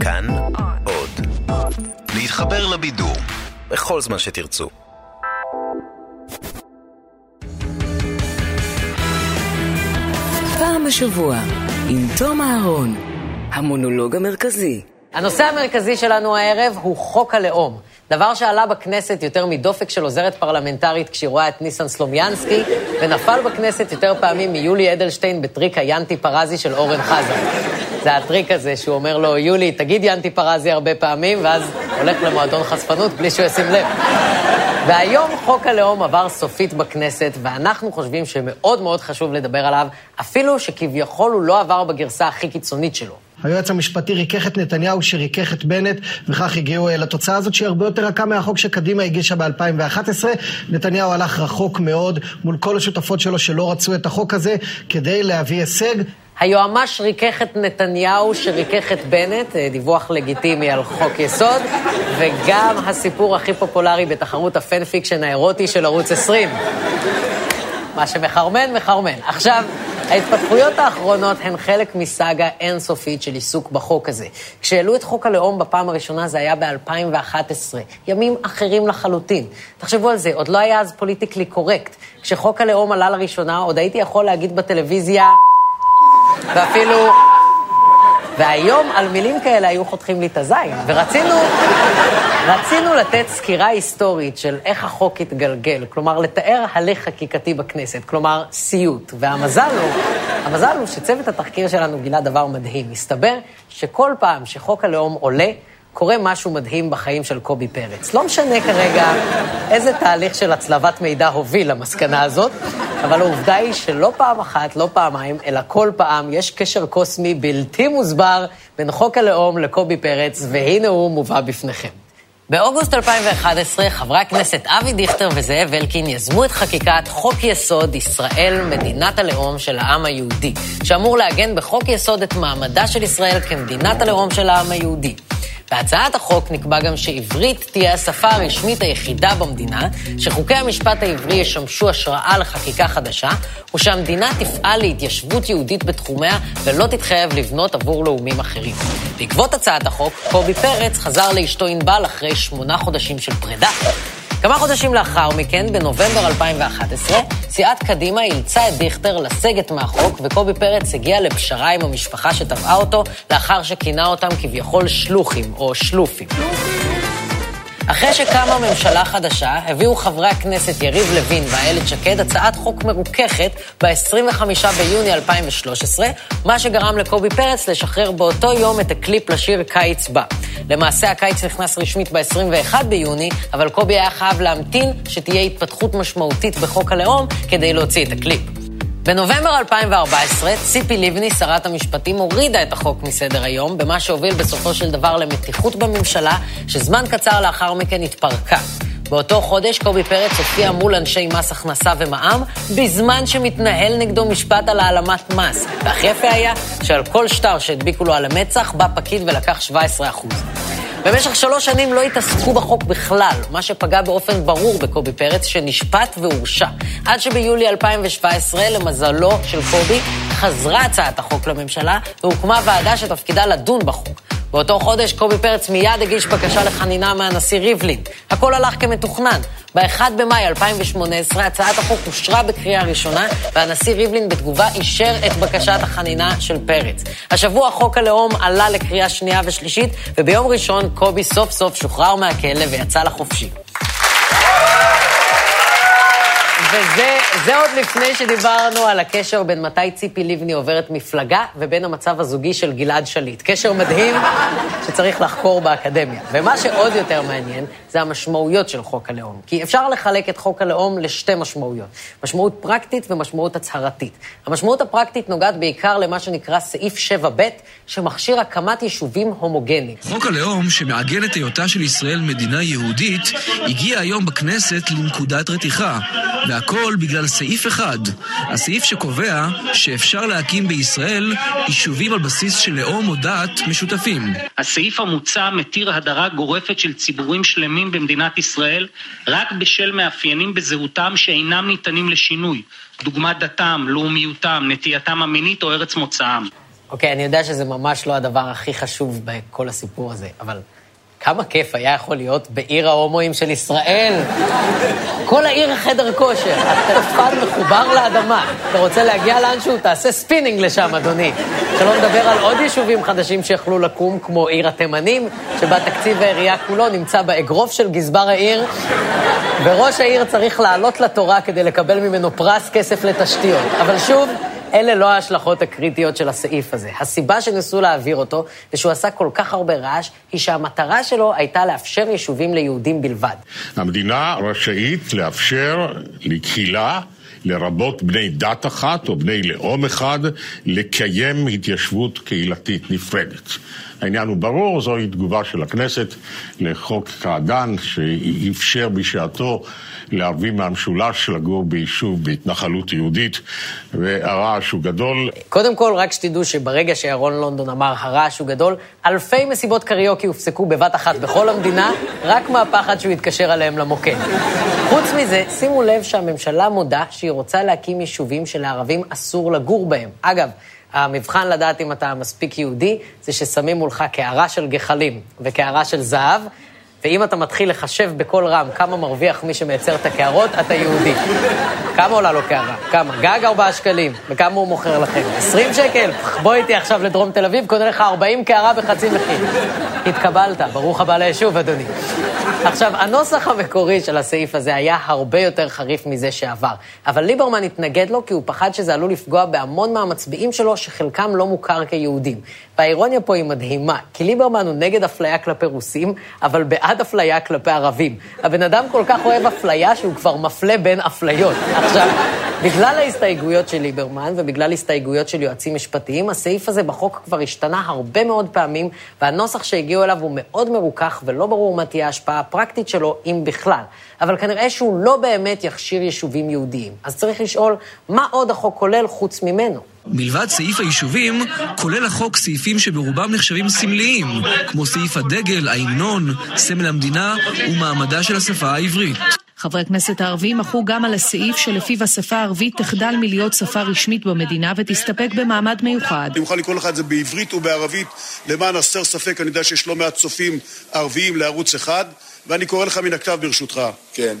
כאן עוד. להתחבר לבידור בכל זמן שתרצו. פעם בשבוע, עם תום אהרון, המונולוג המרכזי. הנושא המרכזי שלנו הערב הוא חוק הלאום. דבר שעלה בכנסת יותר מדופק של עוזרת פרלמנטרית כשהיא רואה את ניסן סלומיאנסקי, ונפל בכנסת יותר פעמים מיולי אדלשטיין בטריק היאנטי פרזי של אורן חזן. זה הטריק הזה שהוא אומר לו, יולי, תגיד יאנטי פרזי הרבה פעמים, ואז הולך למועדון חשפנות בלי שהוא ישים לב. והיום חוק הלאום עבר סופית בכנסת, ואנחנו חושבים שמאוד מאוד חשוב לדבר עליו, אפילו שכביכול הוא לא עבר בגרסה הכי קיצונית שלו. היועץ המשפטי ריכך את נתניהו שריכך את בנט, וכך הגיעו אה, לתוצאה הזאת שהיא הרבה יותר רכה מהחוק שקדימה הגישה ב-2011. נתניהו הלך רחוק מאוד מול כל השותפות שלו שלא רצו את החוק הזה כדי להביא הישג. היועמ"ש ריכך את נתניהו שריכך את בנט, אה, דיווח לגיטימי על חוק יסוד, וגם הסיפור הכי פופולרי בתחרות ה fan fiction האירוטי של ערוץ 20. מה שמחרמן, מחרמן. עכשיו, ההתפתחויות האחרונות הן חלק מסאגה אינסופית של עיסוק בחוק הזה. כשהעלו את חוק הלאום בפעם הראשונה זה היה ב-2011, ימים אחרים לחלוטין. תחשבו על זה, עוד לא היה אז politically correct. כשחוק הלאום עלה לראשונה, עוד הייתי יכול להגיד בטלוויזיה, ואפילו... והיום על מילים כאלה היו חותכים לי את הזין, ורצינו רצינו לתת סקירה היסטורית של איך החוק התגלגל, כלומר, לתאר הליך חקיקתי בכנסת, כלומר, סיוט. והמזל הוא, המזל הוא שצוות התחקיר שלנו גילה דבר מדהים. מסתבר שכל פעם שחוק הלאום עולה, קורה משהו מדהים בחיים של קובי פרץ. לא משנה כרגע איזה תהליך של הצלבת מידע הוביל למסקנה הזאת, אבל העובדה היא שלא פעם אחת, לא פעמיים, אלא כל פעם יש קשר קוסמי בלתי מוסבר בין חוק הלאום לקובי פרץ, והנה הוא מובא בפניכם. באוגוסט 2011, חברי הכנסת אבי דיכטר וזאב אלקין יזמו את חקיקת חוק יסוד ישראל, מדינת הלאום של העם היהודי, שאמור לעגן בחוק יסוד את מעמדה של ישראל כמדינת הלאום של העם היהודי. בהצעת החוק נקבע גם שעברית תהיה השפה הרשמית היחידה במדינה, שחוקי המשפט העברי ישמשו השראה לחקיקה חדשה, ושהמדינה תפעל להתיישבות יהודית בתחומיה ולא תתחייב לבנות עבור לאומים אחרים. בעקבות הצעת החוק, קובי פרץ חזר לאשתו ענבל אחרי שמונה חודשים של פרידה. כמה חודשים לאחר מכן, בנובמבר 2011, סיעת קדימה אילצה את דיכטר לסגת מהחוק, וקובי פרץ הגיע לפשרה עם המשפחה שטבעה אותו, לאחר שכינה אותם כביכול שלוחים או שלופים. אחרי שקמה ממשלה חדשה, הביאו חברי הכנסת יריב לוין ואיילת שקד הצעת חוק מרוככת ב-25 ביוני 2013, מה שגרם לקובי פרץ לשחרר באותו יום את הקליפ לשיר קיץ בא. למעשה הקיץ נכנס רשמית ב-21 ביוני, אבל קובי היה חייב להמתין שתהיה התפתחות משמעותית בחוק הלאום כדי להוציא את הקליפ. בנובמבר 2014, ציפי לבני, שרת המשפטים, הורידה את החוק מסדר היום, במה שהוביל בסופו של דבר למתיחות בממשלה, שזמן קצר לאחר מכן התפרקה. באותו חודש קובי פרץ הופיע מול אנשי מס הכנסה ומע"מ, בזמן שמתנהל נגדו משפט על העלמת מס. והכי יפה היה שעל כל שטר שהדביקו לו על המצח, בא פקיד ולקח 17 במשך שלוש שנים לא התעסקו בחוק בכלל, מה שפגע באופן ברור בקובי פרץ, שנשפט והורשע. עד שביולי 2017, למזלו של קובי, חזרה הצעת החוק לממשלה, והוקמה ועדה שתפקידה לדון בחוק. באותו חודש קובי פרץ מיד הגיש בקשה לחנינה מהנשיא ריבלין. הכל הלך כמתוכנן. ב-1 במאי 2018 הצעת החוק אושרה בקריאה ראשונה, והנשיא ריבלין בתגובה אישר את בקשת החנינה של פרץ. השבוע חוק הלאום עלה לקריאה שנייה ושלישית, וביום ראשון קובי סוף סוף שוחרר מהכלא ויצא לחופשי. וזה עוד לפני שדיברנו על הקשר בין מתי ציפי לבני עוברת מפלגה ובין המצב הזוגי של גלעד שליט. קשר מדהים שצריך לחקור באקדמיה. ומה שעוד יותר מעניין זה המשמעויות של חוק הלאום. כי אפשר לחלק את חוק הלאום לשתי משמעויות. משמעות פרקטית ומשמעות הצהרתית. המשמעות הפרקטית נוגעת בעיקר למה שנקרא סעיף 7ב, שמכשיר הקמת יישובים הומוגניים. חוק הלאום, שמעגן את היותה של ישראל מדינה יהודית, הגיע היום בכנסת לנקודת רתיחה. והכל בגלל סעיף אחד, הסעיף שקובע שאפשר להקים בישראל יישובים על בסיס של לאום או דת משותפים. הסעיף המוצע מתיר הדרה גורפת של ציבורים שלמים במדינת ישראל רק בשל מאפיינים בזהותם שאינם ניתנים לשינוי, דוגמת דתם, לאומיותם, נטייתם המינית או ארץ מוצאם. אוקיי, אני יודע שזה ממש לא הדבר הכי חשוב בכל הסיפור הזה, אבל כמה כיף היה יכול להיות בעיר ההומואים של ישראל. כל העיר חדר כושר, הטלפן מחובר לאדמה. אתה רוצה להגיע לאנשהו, תעשה ספינינג לשם, אדוני. שלא נדבר על עוד יישובים חדשים שיכלו לקום, כמו עיר התימנים, שבה תקציב העירייה כולו נמצא באגרוף של גזבר העיר, וראש העיר צריך לעלות לתורה כדי לקבל ממנו פרס כסף לתשתיות. אבל שוב, אלה לא ההשלכות הקריטיות של הסעיף הזה. הסיבה שניסו להעביר אותו, ושהוא עשה כל כך הרבה רעש, היא שהמטרה שלו הייתה לאפשר יישובים ליהודים בלבד. המדינה רשאית לאפשר לקהילה לרבות בני דת אחת או בני לאום אחד, לקיים התיישבות קהילתית נפרדת. העניין הוא ברור, זוהי תגובה של הכנסת לחוק קעדאן, שאפשר בשעתו לערבים מהמשולש לגור ביישוב בהתנחלות יהודית, והרעש הוא גדול. קודם כל, רק שתדעו שברגע שירון לונדון אמר הרעש הוא גדול, אלפי מסיבות קריוקי הופסקו בבת אחת בכל המדינה, רק מהפחד שהוא יתקשר עליהם למוקד. חוץ מזה, שימו לב שהממשלה מודה שהיא רוצה להקים יישובים שלערבים אסור לגור בהם. אגב, המבחן לדעת אם אתה מספיק יהודי, זה ששמים מולך קערה של גחלים וקערה של זהב, ואם אתה מתחיל לחשב בקול רם כמה מרוויח מי שמייצר את הקערות, אתה יהודי. כמה עולה לו קערה? כמה? גג ארבעה שקלים. וכמה הוא מוכר לכם? עשרים שקל? בוא איתי עכשיו לדרום תל אביב, קונה לך ארבעים קערה בחצי מחיר. התקבלת, ברוך הבא ליישוב, אדוני. עכשיו, הנוסח המקורי של הסעיף הזה היה הרבה יותר חריף מזה שעבר, אבל ליברמן התנגד לו כי הוא פחד שזה עלול לפגוע בהמון מהמצביעים שלו, שחלקם לא מוכר כיהודים. והאירוניה פה היא מדהימה, כי ליברמן הוא נגד אפליה כלפי רוסים, אבל בעד אפליה כלפי ערבים. הבן אדם כל כך אוהב אפליה שהוא כבר מפלה בין אפליות. עכשיו, בגלל ההסתייגויות של ליברמן ובגלל הסתייגויות של יועצים משפטיים, הסעיף הזה בחוק כבר השתנה הרבה מאוד פעמים, והנוסח שהגיעו אליו הוא מאוד מרוכך ולא ברור מה תהיה ההשפעה הפרקטית שלו, אם בכלל. אבל כנראה שהוא לא באמת יכשיר יישובים יהודיים. אז צריך לשאול, מה עוד החוק כולל חוץ ממנו? מלבד סעיף היישובים, כולל החוק סעיפים שברובם נחשבים סמליים, כמו סעיף הדגל, ההמנון, סמל המדינה ומעמדה של השפה העברית. חברי הכנסת הערבים מחו גם על הסעיף שלפיו השפה הערבית תחדל מלהיות שפה רשמית במדינה ותסתפק במעמד מיוחד. אני מוכן לקרוא לך את זה בעברית ובערבית, למען הסר ספק, אני יודע שיש לא מעט צופים ערביים לערוץ אחד, ואני קורא לך מן הכתב ברשותך. כן.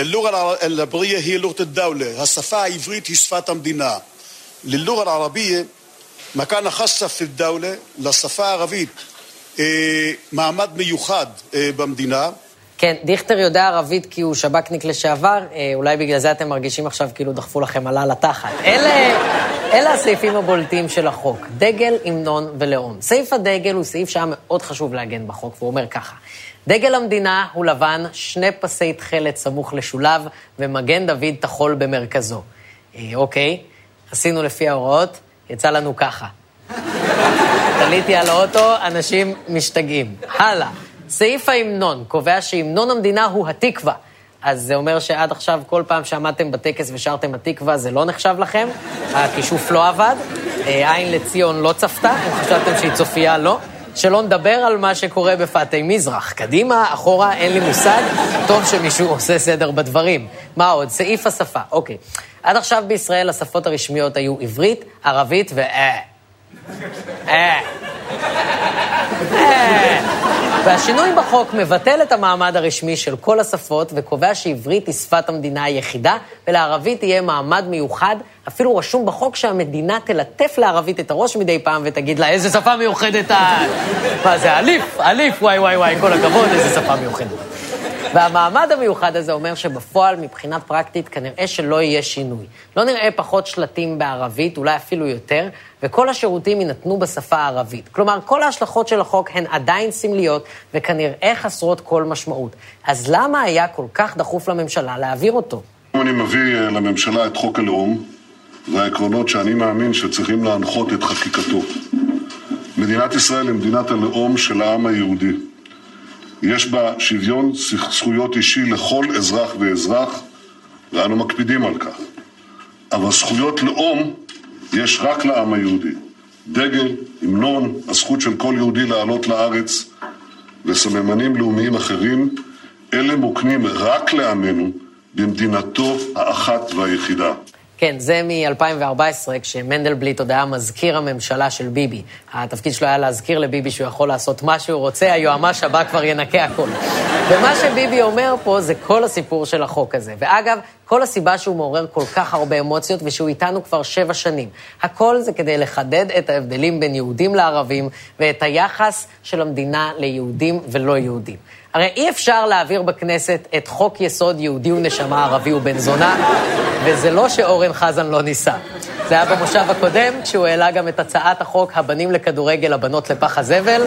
اللغة العبرية هي لغة الدولة השפה העברית היא שפת המדינה. للغة العربية مكانة خاصة في الدولة לשפה הערבית מעמד מיוחד במדינה. כן, דיכטר יודע ערבית כי הוא שב"כניק לשעבר, אולי בגלל זה אתם מרגישים עכשיו כאילו דחפו לכם עלה לתחת. אלה, אלה הסעיפים הבולטים של החוק, דגל, המנון ולאום. סעיף הדגל הוא סעיף שהיה מאוד חשוב להגן בחוק, והוא אומר ככה: דגל המדינה הוא לבן, שני פסי תכלת סמוך לשולב, ומגן דוד טחול במרכזו. אוקיי, עשינו לפי ההוראות, יצא לנו ככה. תליתי על האוטו, אנשים משתגעים. הלאה. סעיף ההמנון קובע שהמנון המדינה הוא התקווה. אז זה אומר שעד עכשיו, כל פעם שעמדתם בטקס ושרתם התקווה, זה לא נחשב לכם, הכישוף לא עבד, עין לציון לא צפתה, אם חשבתם שהיא צופייה, לא. שלא נדבר על מה שקורה בפאתי מזרח. קדימה, אחורה, אין לי מושג, טוב שמישהו עושה סדר בדברים. מה עוד? סעיף השפה, אוקיי. עד עכשיו בישראל השפות הרשמיות היו עברית, ערבית ואה. אה. אה. והשינוי בחוק מבטל את המעמד הרשמי של כל השפות וקובע שעברית היא שפת המדינה היחידה, ולערבית יהיה מעמד מיוחד. אפילו רשום בחוק שהמדינה תלטף לערבית את הראש מדי פעם ותגיד לה, איזה שפה מיוחדת את... מה זה, אליף, אליף, וואי וואי וואי, כל הכבוד, איזה שפה מיוחדת. והמעמד המיוחד הזה אומר שבפועל, מבחינה פרקטית, כנראה שלא יהיה שינוי. לא נראה פחות שלטים בערבית, אולי אפילו יותר, וכל השירותים יינתנו בשפה הערבית. כלומר, כל ההשלכות של החוק הן עדיין סמליות, וכנראה חסרות כל משמעות. אז למה היה כל כך דחוף לממשלה להעביר אותו? אני מביא לממשלה את חוק הלאום, והעקרונות שאני מאמין שצריכים להנחות את חקיקתו. מדינת ישראל היא מדינת הלאום של העם היהודי. יש בה שוויון זכויות אישי לכל אזרח ואזרח, ואנו מקפידים על כך. אבל זכויות לאום יש רק לעם היהודי. דגל, המנון, הזכות של כל יהודי לעלות לארץ וסממנים לאומיים אחרים, אלה מוקנים רק לעמנו במדינתו האחת והיחידה. כן, זה מ-2014, כשמנדלבליט עוד היה מזכיר הממשלה של ביבי. התפקיד שלו היה להזכיר לביבי שהוא יכול לעשות מה שהוא רוצה, היועמ"ש הבא כבר ינקה הכול. ומה שביבי אומר פה זה כל הסיפור של החוק הזה. ואגב, כל הסיבה שהוא מעורר כל כך הרבה אמוציות ושהוא איתנו כבר שבע שנים. הכל זה כדי לחדד את ההבדלים בין יהודים לערבים ואת היחס של המדינה ליהודים ולא יהודים. הרי אי אפשר להעביר בכנסת את חוק יסוד יהודי ונשמה ערבי ובן זונה, וזה לא שאורן חזן לא ניסה. זה היה במושב הקודם, כשהוא העלה גם את הצעת החוק הבנים לכדורגל, הבנות לפח הזבל,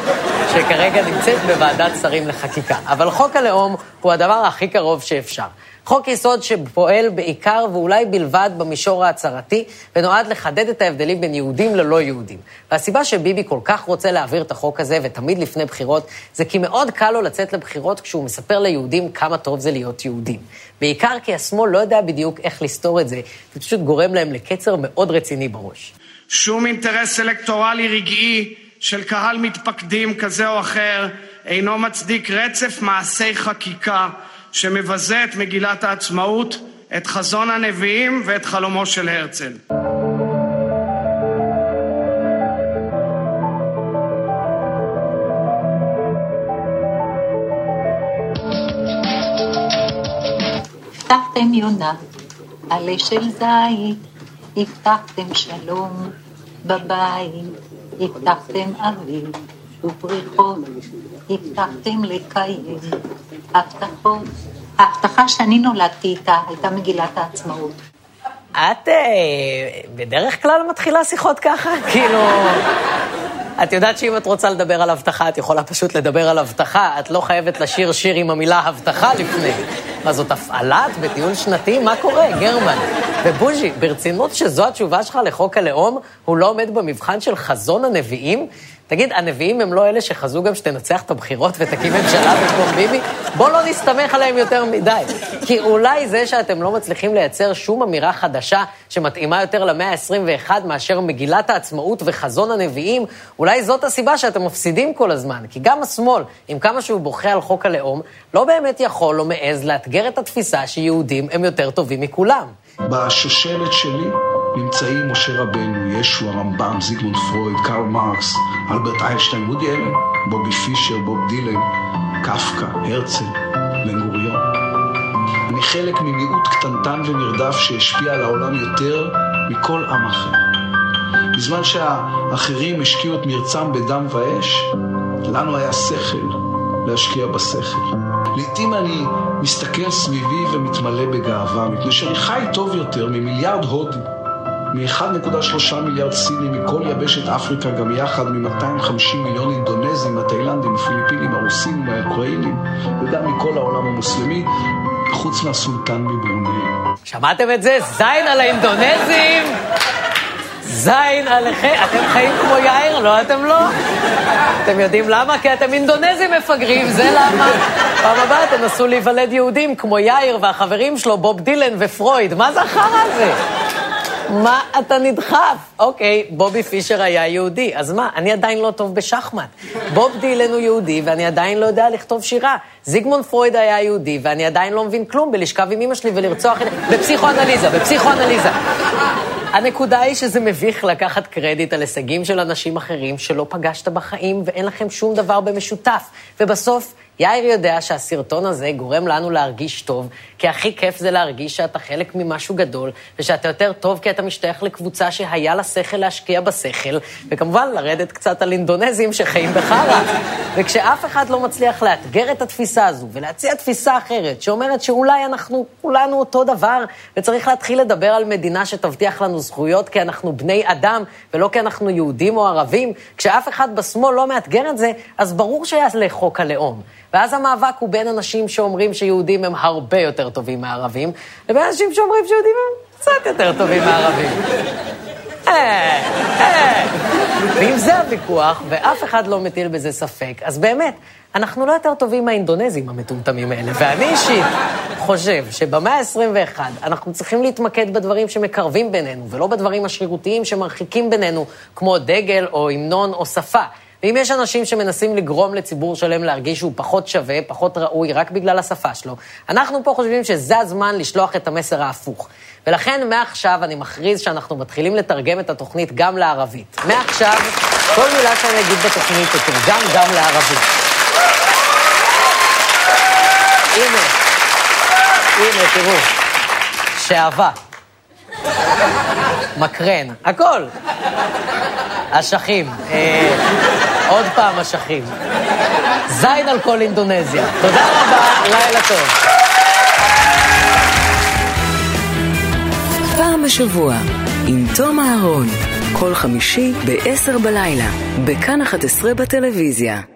שכרגע נמצאת בוועדת שרים לחקיקה. אבל חוק הלאום הוא הדבר הכי קרוב שאפשר. חוק יסוד שפועל בעיקר ואולי בלבד במישור ההצהרתי, ונועד לחדד את ההבדלים בין יהודים ללא יהודים. והסיבה שביבי כל כך רוצה להעביר את החוק הזה, ותמיד לפני בחירות, זה כי מאוד קל לו לצאת לבחירות כשהוא מספר ליהודים כמה טוב זה להיות יהודים. בעיקר כי השמאל לא יודע בדיוק איך לסתור את זה, זה פשוט גורם להם לקצר מאוד רציני בראש. שום אינטרס אלקטורלי רגעי של קהל מתפקדים כזה או אחר אינו מצדיק רצף מעשי חקיקה שמבזה את מגילת העצמאות, את חזון הנביאים ואת חלומו של הרצל. הבטחתם יונה, עלה של זית, הבטחתם שלום בבית, הבטחתם אביב ובריחות, הבטחתם לקיים. ההבטחה שאני נולדתי איתה הייתה מגילת העצמאות. את אה, בדרך כלל מתחילה שיחות ככה? כאילו... את יודעת שאם את רוצה לדבר על הבטחה, את יכולה פשוט לדבר על הבטחה, את לא חייבת לשיר שיר עם המילה הבטחה לפני. מה, זאת הפעלת בטיול שנתי? מה קורה, גרמן? ובוז'י, ברצינות שזו התשובה שלך לחוק הלאום, הוא לא עומד במבחן של חזון הנביאים? תגיד, הנביאים הם לא אלה שחזו גם שתנצח את הבחירות ותקים ממשלה במקום ביבי? בוא לא נסתמך עליהם יותר מדי. כי אולי זה שאתם לא מצליחים לייצר שום אמירה חדשה שמתאימה יותר למאה ה-21 מאשר מגילת העצמאות וחזון הנביאים, אולי זאת הסיבה שאתם מפסידים כל הזמן. כי גם השמאל, עם כמה שהוא בוכה על חוק הלאום, לא באמת יכול או מעז לאתגר את התפיסה שיהודים הם יותר טובים מכולם. בשושלת שלי נמצאים משה רבנו, ישו, הרמב"ם, זיגמונד פרויד, קרל מרקס, אלברט איינשטיין, וודי אלן, בובי פישר, בוב דילן, קפקא, הרצל, בן גוריון. אני חלק ממיעוט קטנטן ונרדף שהשפיע על העולם יותר מכל עם אחר. בזמן שהאחרים השקיעו את מרצם בדם ואש, לנו היה שכל להשקיע בשכל. לעתים אני מסתכל סביבי ומתמלא בגאווה, מפני שאני חי טוב יותר ממיליארד הודים. מ-1.3 מיליארד סינים מכל יבשת אפריקה, גם יחד מ-250 מיליון אינדונזים, הטיילנדים, הפיליפינים, הרוסים, האוקראינים, וגם מכל העולם המוסלמי, חוץ מהסולטן מברוני. שמעתם את זה? זין על האינדונזים! זין עליכם, אתם חיים כמו יאיר? לא, אתם לא. אתם יודעים למה? כי אתם אינדונזים מפגרים, זה למה. פעם הבאה תנסו להיוולד יהודים כמו יאיר והחברים שלו, בוב דילן ופרויד. מה זה החרא הזה? מה אתה נדחף? אוקיי, בובי פישר היה יהודי, אז מה? אני עדיין לא טוב בשחמט. בוב דילן הוא יהודי ואני עדיין לא יודע לכתוב שירה. זיגמונד פרויד היה יהודי ואני עדיין לא מבין כלום בלשכב עם אמא שלי ולרצוח... בפסיכואנליזה, בפסיכואנליזה. הנקודה היא שזה מביך לקחת קרדיט על הישגים של אנשים אחרים שלא פגשת בחיים ואין לכם שום דבר במשותף. ובסוף, יאיר יודע שהסרטון הזה גורם לנו להרגיש טוב, כי הכי כיף זה להרגיש שאתה חלק ממשהו גדול, ושאתה יותר טוב כי אתה משתייך לקבוצה שהיה לה שכל להשקיע בשכל, וכמובן לרדת קצת על אינדונזים שחיים בחרא. וכשאף אחד לא מצליח לאתגר את התפיסה הזו ולהציע תפיסה אחרת, שאומרת שאולי אנחנו כולנו אותו דבר, וצריך להתחיל לדבר על מדינה שתבטיח לנו זכויות כי אנחנו בני אדם, ולא כי אנחנו יהודים או ערבים, כשאף אחד בשמאל לא מאתגר את זה, אז ברור שיעלה חוק הלאום. ואז המאבק הוא בין אנשים שאומרים שיהודים הם הרבה יותר טובים מערבים, לבין אנשים שאומרים שיהודים הם קצת יותר טובים מערבים. אה, אה. ואם זה הוויכוח, ואף אחד לא מטיל בזה ספק, אז באמת, אנחנו לא יותר טובים מהאינדונזים המטומטמים האלה. ואני אישית חושב שבמאה ה-21 אנחנו צריכים להתמקד בדברים שמקרבים בינינו, ולא בדברים השרירותיים שמרחיקים בינינו, כמו דגל או המנון או שפה. ואם יש אנשים שמנסים לגרום לציבור שלם להרגיש שהוא פחות שווה, פחות ראוי, רק בגלל השפה שלו, אנחנו פה חושבים שזה הזמן לשלוח את המסר ההפוך. ולכן מעכשיו אני מכריז שאנחנו מתחילים לתרגם את התוכנית גם לערבית. מעכשיו, כל מילה שאני אגיד בתוכנית תתורגם גם לערבית. הנה, הנה, תראו, שעווה, מקרן, הכל. אשכים, אה, עוד פעם אשכים. זין על כל אינדונזיה. תודה רבה, לילה טוב. פעם בשבוע, עם תום אהרון, כל חמישי ב-10 בלילה, בכאן 11 בטלוויזיה.